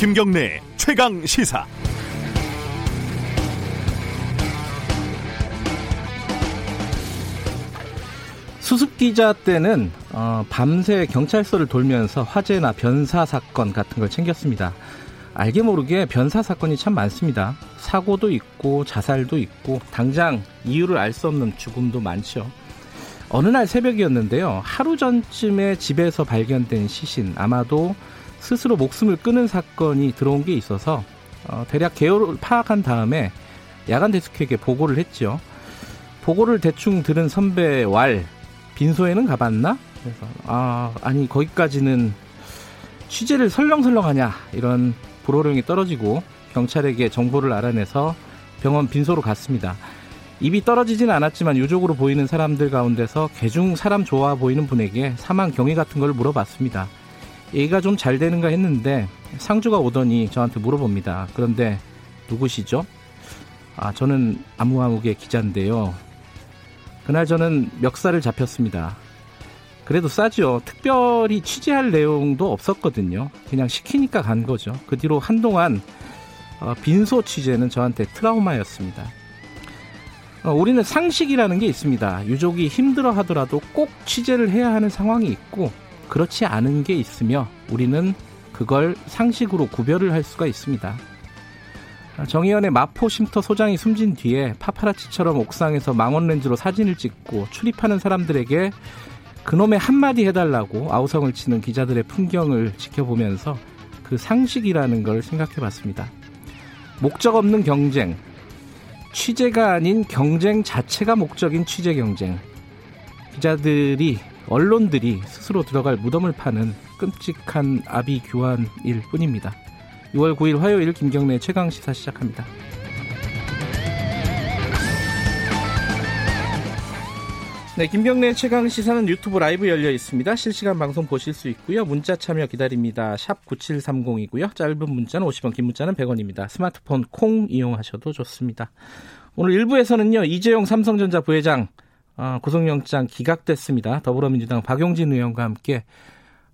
김경래 최강 시사. 수습 기자 때는 어, 밤새 경찰서를 돌면서 화재나 변사 사건 같은 걸 챙겼습니다. 알게 모르게 변사 사건이 참 많습니다. 사고도 있고 자살도 있고 당장 이유를 알 수 없는 죽음도 많죠. 어느 날 새벽이었는데요. 하루 전쯤에 집에서 발견된 시신 아마도 스스로 목숨을 끊은 사건이 들어온 게 있어서 어, 대략 개요를 파악한 다음에 야간 데스크에게 보고를 했죠. 보고를 대충 들은 선배 왈 빈소에는 가봤나? 그래서 아 아니 거기까지는 취재를 설렁설렁하냐 이런 불호령이 떨어지고 경찰에게 정보를 알아내서 병원 빈소로 갔습니다. 입이 떨어지진 않았지만 유족으로 보이는 사람들 가운데서 개중 사람 좋아 보이는 분에게 사망 경위 같은 걸 물어봤습니다. 얘기가 좀 잘 되는가 했는데 상주가 오더니 저한테 물어봅니다. 그런데 누구시죠? 아 저는 아무아무개 기자인데요. 그날 저는 멱살을 잡혔습니다. 그래도 싸죠. 특별히 취재할 내용도 없었거든요. 그냥 시키니까 간 거죠. 그 뒤로 한동안 어, 빈소 취재는 저한테 트라우마였습니다. 어, 우리는 상식이라는 게 있습니다. 유족이 힘들어 하더라도 꼭 취재를 해야 하는 상황이 있고 그렇지 않은 게 있으며 우리는 그걸 상식으로 구별을 할 수가 있습니다. 정의연의 마포 쉼터 소장이 숨진 뒤에 파파라치처럼 옥상에서 망원 렌즈로 사진을 찍고 출입하는 사람들에게 그놈의 한마디 해달라고 아우성을 치는 기자들의 풍경을 지켜보면서 그 상식이라는 걸 생각해 봤습니다. 목적 없는 경쟁, 취재가 아닌 경쟁 자체가 목적인 취재 경쟁. 기자들이, 언론들이 스스로 들어갈 무덤을 파는 끔찍한 아비규환일 뿐입니다. 6월 9일 화요일 김경래 최강 시사 시작합니다. 네, 김경래 최강 시사는 유튜브 라이브 열려 있습니다. 실시간 방송 보실 수 있고요. 문자 참여 기다립니다. 샵 9730이고요. 짧은 문자는 50원, 긴 문자는 100원입니다. 스마트폰 콩 이용하셔도 좋습니다. 오늘 1부에서는요. 이재용 삼성전자 부회장 어, 구속영장 기각됐습니다. 더불어민주당 박용진 의원과 함께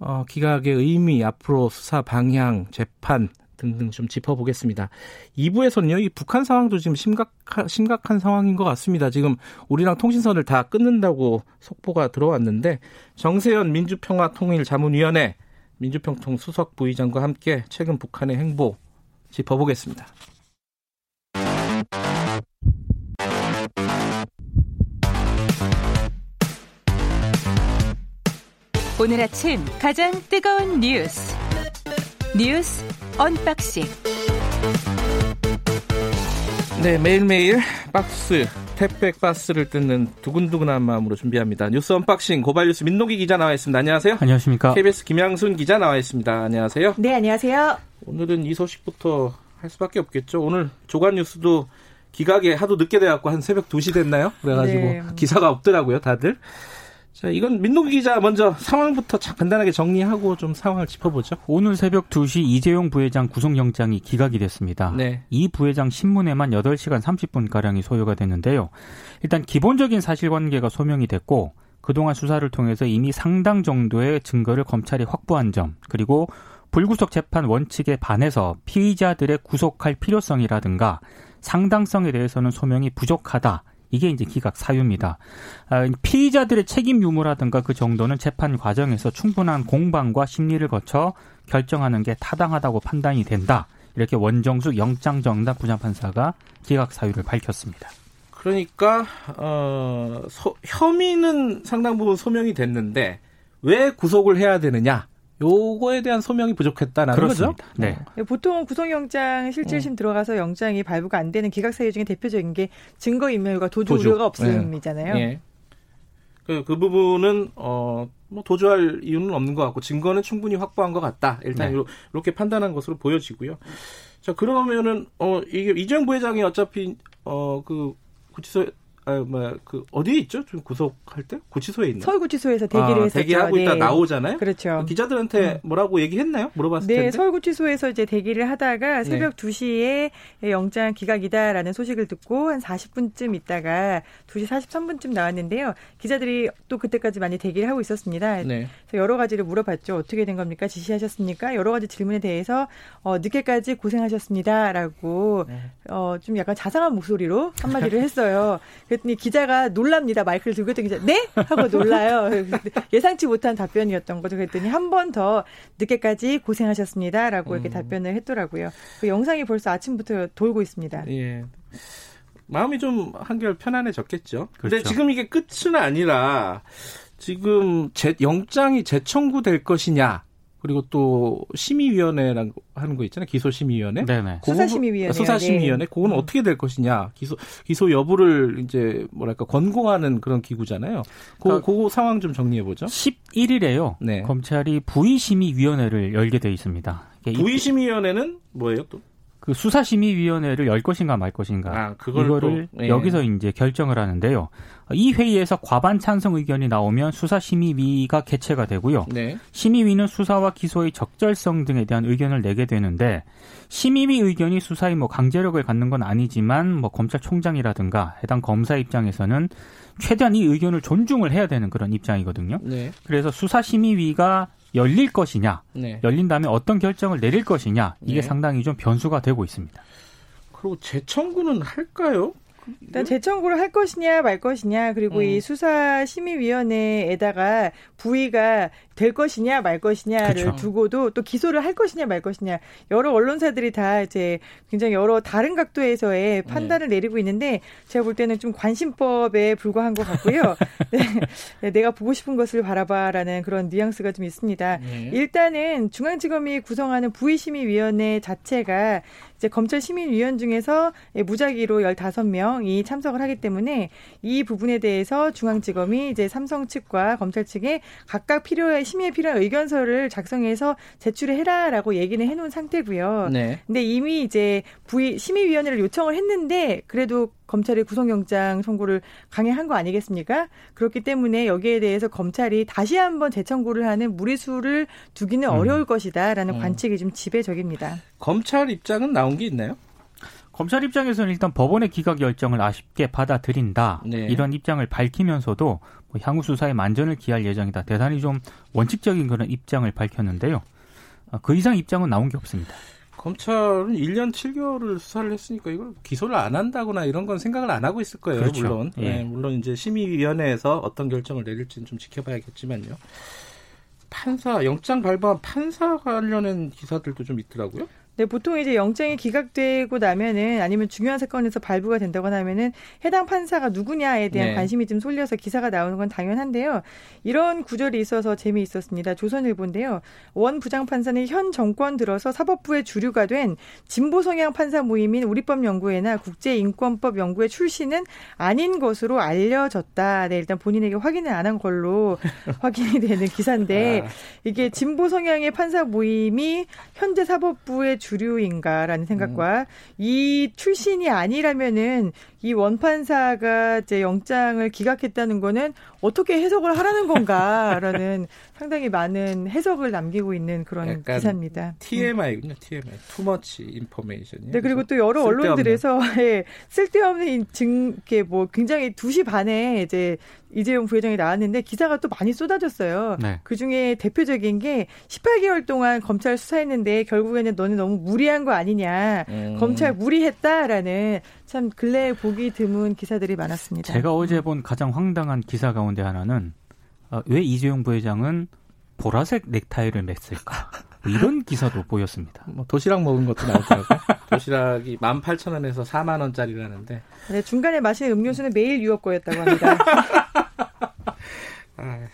어, 기각의 의미, 앞으로 수사 방향, 재판 등등 좀 짚어보겠습니다. 2부에서는요, 이 북한 상황도 지금 심각한, 심각한 상황인 것 같습니다. 지금 우리랑 통신선을 다 끊는다고 속보가 들어왔는데, 정세현 민주평화통일자문위원회 민주평통 수석 부의장과 함께 최근 북한의 행보 짚어보겠습니다. 오늘 아침 가장 뜨거운 뉴스 뉴스 언박싱 네 매일매일 박스 택배 박스를 뜯는 두근두근한 마음으로 준비합니다. 뉴스 unboxing 고발뉴스 민동기 기자 나와 있습니다. 안녕하세요. 안녕하십니까. KBS 김양순 기자 나와 있습니다. 안녕하세요. 네, 안녕하세요. 오늘은 이 소식부터 할 수밖에 없겠죠. 오늘 조간 뉴스도 기각에 하도 늦게 돼갖고 한 새벽 2시 됐나요? 그래가지고 네. 기사가 없더라고요, 다들. 자, 이건 민노기 기자 먼저 상황부터 간단하게 정리하고 좀 상황을 짚어보죠. 오늘 새벽 2시 이재용 부회장 구속영장이 기각이 됐습니다. 네. 이 부회장 신문에만 8시간 30분가량이 소요가 됐는데요. 일단 기본적인 사실관계가 소명이 됐고 그동안 수사를 통해서 이미 상당 정도의 증거를 검찰이 확보한 점 그리고 불구속 재판 원칙에 반해서 피의자들의 구속할 필요성이라든가 상당성에 대해서는 소명이 부족하다. 이게 이제 기각 사유입니다. 아, 피의자들의 책임 유무라든가 그 정도는 재판 과정에서 충분한 공방과 심리를 거쳐 결정하는 게 타당하다고 판단이 된다. 이렇게 원정숙 영장정답 부장판사가 기각 사유를 밝혔습니다. 그러니까 어, 소, 혐의는 상당 부분 소명이 됐는데 왜 구속을 해야 되느냐? 요거에 대한 소명이 부족했다는 거죠. 네. 네. 보통 구속영장 실질심 음. 들어가서 영장이 발부가 안 되는 기각 사유 중에 대표적인 게 증거인멸과 도주, 도주. 우려가 없음이잖아요. 네. 예. 그, 그 부분은 어, 뭐 도주할 이유는 없는 것 같고 증거는 충분히 확보한 것 같다. 일단 네. 이렇게 판단한 것으로 보여지고요. 자 그러면은 어 이게 이재용 부회장이 어차피 어그 구치소 아, 뭐, 그, 어디에 있죠? 좀 구속할 때? 구치소에 있나? 서울구치소에서 대기를 아, 했었죠. 대기하고 네. 있다 나오잖아요? 그렇죠. 기자들한테 음. 뭐라고 얘기했나요? 물어봤을 네, 텐데. 서울구치소에서 이제 대기를 하다가 새벽 네. 2시에 영장 기각이다라는 소식을 듣고 한 40분쯤 있다가 2시 43분쯤 나왔는데요. 기자들이 또 그때까지 많이 대기를 하고 있었습니다. 네. 그래서 여러 가지를 물어봤죠. 어떻게 된 겁니까? 지시하셨습니까? 여러 가지 질문에 대해서 어, 늦게까지 고생하셨습니다라고 네. 어, 좀 약간 자상한 목소리로 한마디를 했어요. 그랬더니 기자가 놀랍니다. 마이크를 들고 있던 기자, 네? 하고 놀라요. 예상치 못한 답변이었던 거죠. 그랬더니 한 번 더 늦게까지 고생하셨습니다. 라고 이렇게 음. 답변을 했더라고요. 그 영상이 벌써 아침부터 돌고 있습니다. 예. 마음이 좀 한결 편안해졌겠죠. 그런데 그렇죠. 지금 이게 끝은 아니라 지금 재, 영장이 재청구될 것이냐 그리고 또 심의위원회라는 하는 거 있잖아요. 기소심의위원회. 네네. 수사심의위원회. 수사심의위원회. 네. 그거는 음. 어떻게 될 것이냐. 기소 기소 여부를 이제 뭐랄까 권고하는 그런 기구잖아요. 그, 그러니까 그 상황 좀 정리해 보죠. 11일에요. 네. 검찰이 부의심의위원회를 열게 돼 있습니다. 부의심의위원회는 뭐예요 또? 그 수사심의위원회를 열 것인가 말 것인가 아, 이거를 또, 예. 여기서 이제 결정을 하는데요. 이 회의에서 과반 찬성 의견이 나오면 수사심의위가 개최가 되고요. 네. 심의위는 수사와 기소의 적절성 등에 대한 의견을 내게 되는데 심의위 의견이 수사의 뭐 강제력을 갖는 건 아니지만 뭐 검찰총장이라든가 해당 검사 입장에서는 최대한 이 의견을 존중을 해야 되는 그런 입장이거든요. 네. 그래서 수사심의위가 열릴 것이냐, 네. 열린다면 어떤 결정을 내릴 것이냐 이게 네. 상당히 좀 변수가 되고 있습니다. 그리고 재청구는 할까요? 일단 재청구를 할 것이냐 말 것이냐 그리고 음. 이 수사 심의위원회에다가 부위가 될 것이냐 말 것이냐를 그렇죠. 두고도 또 기소를 할 것이냐 말 것이냐 여러 언론사들이 다 이제 굉장히 여러 다른 각도에서의 판단을 네. 내리고 있는데 제가 볼 때는 좀 관심법에 불과한 것 같고요. 네. 네, 내가 보고 싶은 것을 바라봐라는 그런 뉘앙스가 좀 있습니다. 네. 일단은 중앙지검이 구성하는 부의심의위원회 자체가 이제 검찰 시민위원 중에서 무작위로 15명이 참석을 하기 때문에 이 부분에 대해서 중앙지검이 이제 삼성 측과 검찰 측에 각각 필요해 심의에 필요한 의견서를 작성해서 제출을 해라라고 얘기는 해놓은 상태고요. 네. 근데 이미 이제 부의 심의위원회를 요청을 했는데 그래도 검찰이 구속영장 선고를 강행한 거 아니겠습니까? 그렇기 때문에 여기에 대해서 검찰이 다시 한번 재청구를 하는 무리수를 두기는 음. 어려울 것이다라는 음. 관측이 좀 지배적입니다. 검찰 입장은 나온 게 있나요? 검찰 입장에서는 일단 법원의 기각 결정을 아쉽게 받아들인다 네. 이런 입장을 밝히면서도 뭐 향후 수사에 만전을 기할 예정이다. 대단히 좀 원칙적인 그런 입장을 밝혔는데요. 아, 그 이상 입장은 나온 게 없습니다. 검찰은 1년 7개월을 수사를 했으니까 이걸 기소를 안 한다거나 이런 건 생각을 안 하고 있을 거예요. 그렇죠. 물론. 예. 네, 물론 이제 심의위원회에서 어떤 결정을 내릴지는 좀 지켜봐야겠지만요. 판사 영장 발부한 판사 관련된 기사들도 좀 있더라고요. 네, 보통 이제 영장이 기각되고 나면은 아니면 중요한 사건에서 발부가 된다거나 하면은 해당 판사가 누구냐에 대한 네. 관심이 좀 쏠려서 기사가 나오는 건 당연한데요. 이런 구절이 있어서 재미있었습니다. 조선일보인데요. 원 부장판사는 현 정권 들어서 사법부의 주류가 된 진보 성향 판사 모임인 우리법 연구회나 국제인권법 연구회 출신은 아닌 것으로 알려졌다. 네, 일단 본인에게 확인을 안 한 걸로 확인이 되는 기사인데 아. 이게 진보 성향의 판사 모임이 현재 사법부의 주 류인가라는 생각과 음. 이 출신이 아니라면은 이 원판사가 이제 영장을 기각했다는 거는 어떻게 해석을 하라는 건가라는 상당히 많은 해석을 남기고 있는 그런 기사입니다. TMI군요, TMI. Too much information. 네, 그리고 또 여러 쓸데없는. 언론들에서 예, 쓸데없는 증, 이렇게 뭐 굉장히 2시 반에 이제 이재용 부회장이 나왔는데 기사가 또 많이 쏟아졌어요. 네. 그 중에 대표적인 게 18개월 동안 검찰 수사했는데 결국에는 너는 너무 무리한 거 아니냐. 음. 검찰 무리했다라는 참 근래에 보기 드문 기사들이 많았습니다. 제가 어제 본 가장 황당한 기사 가운데 하나는 어, 왜 이재용 부회장은 보라색 넥타이를 맸을까? 뭐 이런 기사도 보였습니다. 뭐 도시락 먹은 것도 나오더라고요. 도시락이 18,000원에서 4만 원짜리라는데. 네, 중간에 마시는 음료수는 매일 유업 거였다고 합니다. 아,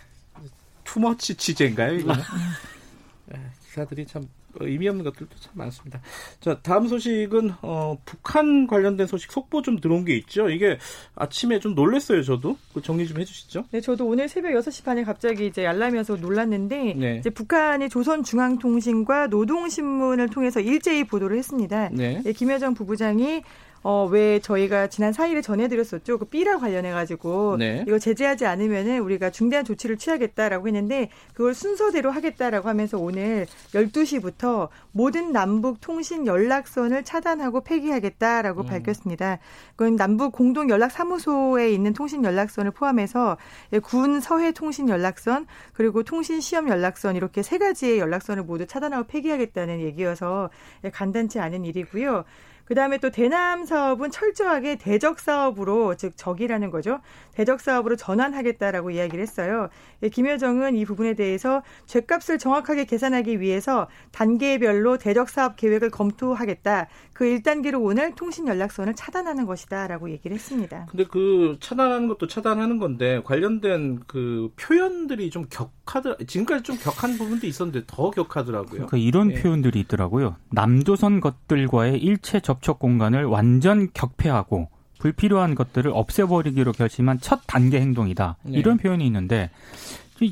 투머치 취재인가요, 이거는? 아, 기사들이 참 의미 없는 것들도 참 많습니다. 자, 다음 소식은 어, 북한 관련된 소식 속보 좀 들어온 게 있죠. 이게 아침에 좀 놀랐어요, 저도. 그 정리 좀 해주시죠. 네, 저도 오늘 새벽 6시 반에 갑자기 이제 알람이어서 놀랐는데 네. 이제 북한이 조선중앙통신과 노동신문을 통해서 일제히 보도를 했습니다. 네. 네, 김여정 부부장이 어, 왜 저희가 지난 4일에 전해드렸었죠. 그 삐라 관련해가지고 네. 이거 제재하지 않으면은 우리가 중대한 조치를 취하겠다라고 했는데 그걸 순서대로 하겠다라고 하면서 오늘 12시부터 모든 남북 통신 연락선을 차단하고 폐기하겠다라고 음. 밝혔습니다. 그건 남북 공동 연락 사무소에 있는 통신 연락선을 포함해서 군 서해 통신 연락선 그리고 통신 시험 연락선 이렇게 세 가지의 연락선을 모두 차단하고 폐기하겠다는 얘기여서 간단치 않은 일이고요. 그다음에 또 대남 사업은 철저하게 대적 사업으로 즉 적이라는 거죠. 대적 사업으로 전환하겠다라고 이야기를 했어요. 예, 김여정은 이 부분에 대해서 죄값을 정확하게 계산하기 위해서 단계별로 대적 사업 계획을 검토하겠다. 그 1단계로 오늘 통신 연락선을 차단하는 것이다라고 얘기를 했습니다. 근데 그 차단하는 것도 차단하는 건데 관련된 그 표현들이 좀 격하더 지금까지 좀 격한 부분도 있었는데 더 격하더라고요. 그러니까 이런 네. 표현들이 있더라고요. 남조선 것들과의 일체 접촉 공간을 완전 격폐하고 불필요한 것들을 없애버리기로 결심한 첫 단계 행동이다. 네. 이런 표현이 있는데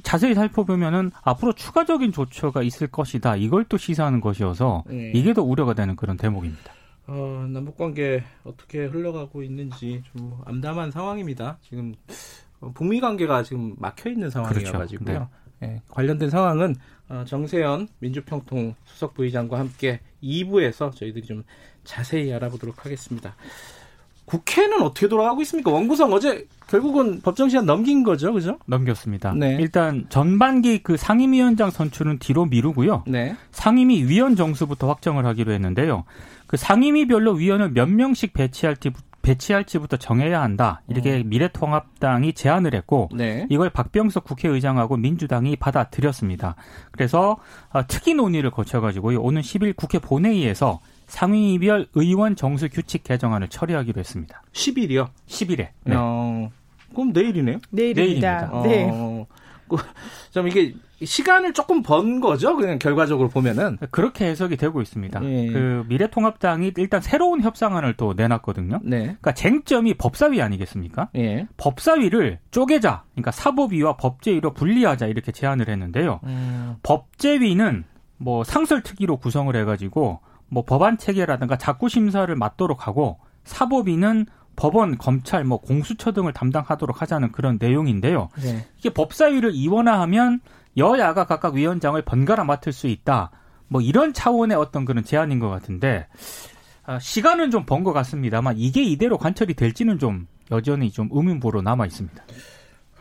자세히 살펴보면은 앞으로 추가적인 조처가 있을 것이다. 이걸 또 시사하는 것이어서 네. 이게 더 우려가 되는 그런 대목입니다. 어, 남북 관계 어떻게 흘러가고 있는지 좀 암담한 상황입니다. 지금 북미 관계가 지금 막혀 있는 상황이어 가지고요. 그렇죠. 네. 네, 관련된 상황은 어, 정세현 민주평통 수석 부의장과 함께 2부에서 저희들이 좀 자세히 알아보도록 하겠습니다. 국회는 어떻게 돌아가고 있습니까? 원구성 어제 결국은 법정 시한 넘긴 거죠, 그죠? 넘겼습니다. 네. 일단 전반기 그 상임위원장 선출은 뒤로 미루고요. 네. 상임위 위원 정수부터 확정을 하기로 했는데요. 그 상임위별로 위원을 몇 명씩 배치할지 배치할지부터 정해야 한다. 이렇게 음. 미래통합당이 제안을 했고 네. 이걸 박병석 국회의장하고 민주당이 받아들였습니다. 그래서 어, 특위 논의를 거쳐가지고요. 오는 10일 국회 본회의에서 상임위별 의원 정수 규칙 개정안을 처리하기로 했습니다. 10일이요? 10일에. 네. 어, 그럼 내일이네요? 내일입니다. 내일입니다. 네. 어, 좀 이게 시간을 조금 번 거죠. 그냥 결과적으로 보면은 그렇게 해석이 되고 있습니다. 예. 그 미래통합당이 일단 새로운 협상안을 또 내놨거든요. 네. 그러니까 쟁점이 법사위 아니겠습니까? 예. 법사위를 쪼개자, 그러니까 사법위와 법제위로 분리하자 이렇게 제안을 했는데요. 음. 법제위는 뭐 상설특위로 구성을 해가지고 뭐 법안 체계라든가 자구 심사를 맡도록 하고 사법위는 법원, 검찰, 뭐 공수처 등을 담당하도록 하자는 그런 내용인데요. 네. 이게 법사위를 이원화하면 여야가 각각 위원장을 번갈아 맡을 수 있다. 뭐 이런 차원의 어떤 그런 제안인 것 같은데 아, 시간은 좀 번 것 같습니다만 이게 이대로 관철이 될지는 좀 여전히 좀 의문부로 남아 있습니다.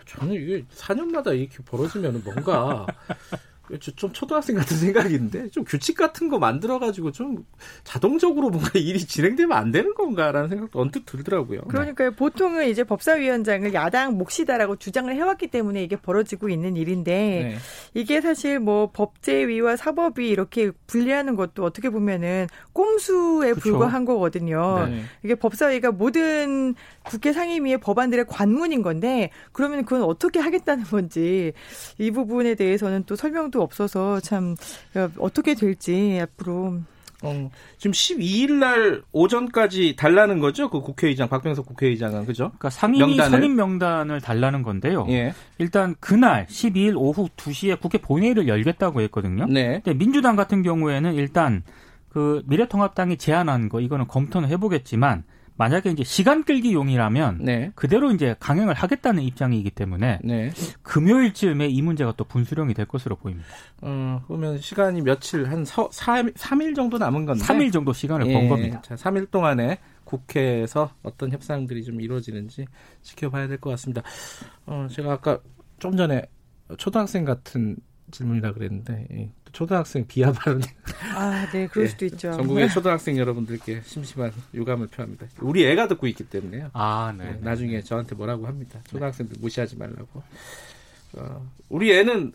저는 이게 4년마다 이렇게 벌어지면 뭔가 좀 초등학생 같은 생각인데 좀 규칙 같은 거 만들어가지고 좀 자동적으로 뭔가 일이 진행되면 안 되는 건가라는 생각도 언뜻 들더라고요. 그러니까 네. 보통은 이제 법사위원장을 야당 몫이다라고 주장을 해왔기 때문에 이게 벌어지고 있는 일인데 네. 이게 사실 뭐 법제위와 사법위 이렇게 분리하는 것도 어떻게 보면은 꼼수에 그쵸. 불과한 거거든요. 네. 이게 법사위가 모든 국회 상임위의 법안들의 관문인 건데 그러면 그건 어떻게 하겠다는 건지 이 부분에 대해서는 또 설명도 없어서 참 어떻게 될지 앞으로 어, 지금 12일 날 오전까지 달라는 거죠? 그 국회의장 박병석 국회의장은 그죠? 그러니까 상임위 명단을. 선임 명단을 달라는 건데요. 예. 일단 그날 12일 오후 2시에 국회 본회의를 열겠다고 했거든요. 네. 근데 민주당 같은 경우에는 일단 그 미래통합당이 제안한 거 이거는 검토는 해보겠지만 만약에 이제 시간 끌기용이라면 네. 그대로 이제 강행을 하겠다는 입장이기 때문에 네. 금요일쯤에 이 문제가 또 분수령이 될 것으로 보입니다. 어, 그러면 시간이 며칠 한 4, 3일 정도 남은 건데 3일 정도 시간을 예, 번 겁니다. 자, 3일 동안에 국회에서 어떤 협상들이 좀 이루어지는지 지켜봐야 될 것 같습니다. 어, 제가 아까 좀 전에 초등학생 같은 질문이라 그랬는데 예. 초등학생 비하 발언. 아, 네, 그럴 수도 네, 있죠. 전국의 초등학생 여러분들께 심심한 유감을 표합니다. 우리 애가 듣고 있기 때문에요. 아, 네. 네 나중에 저한테 뭐라고 합니다. 초등학생들 무시하지 말라고. 어, 우리 애는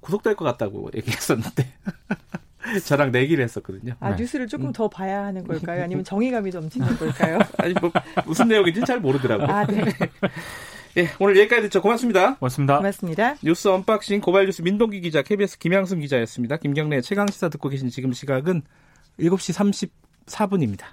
구속될 것 같다고 얘기했었는데. 저랑 내기를 했었거든요. 아, 네. 뉴스를 조금 음. 더 봐야 하는 걸까요? 아니면 정의감이 넘치는 걸까요? 아니, 뭐, 무슨 내용인지 잘 모르더라고요. 아, 네. 예, 오늘 여기까지 듣죠. 고맙습니다. 고맙습니다. 고맙습니다. 뉴스 unboxing 고발뉴스 민동기 기자, KBS 김양순 기자였습니다. 김경래 최강 시사 듣고 계신 지금 시각은 7시 34분입니다.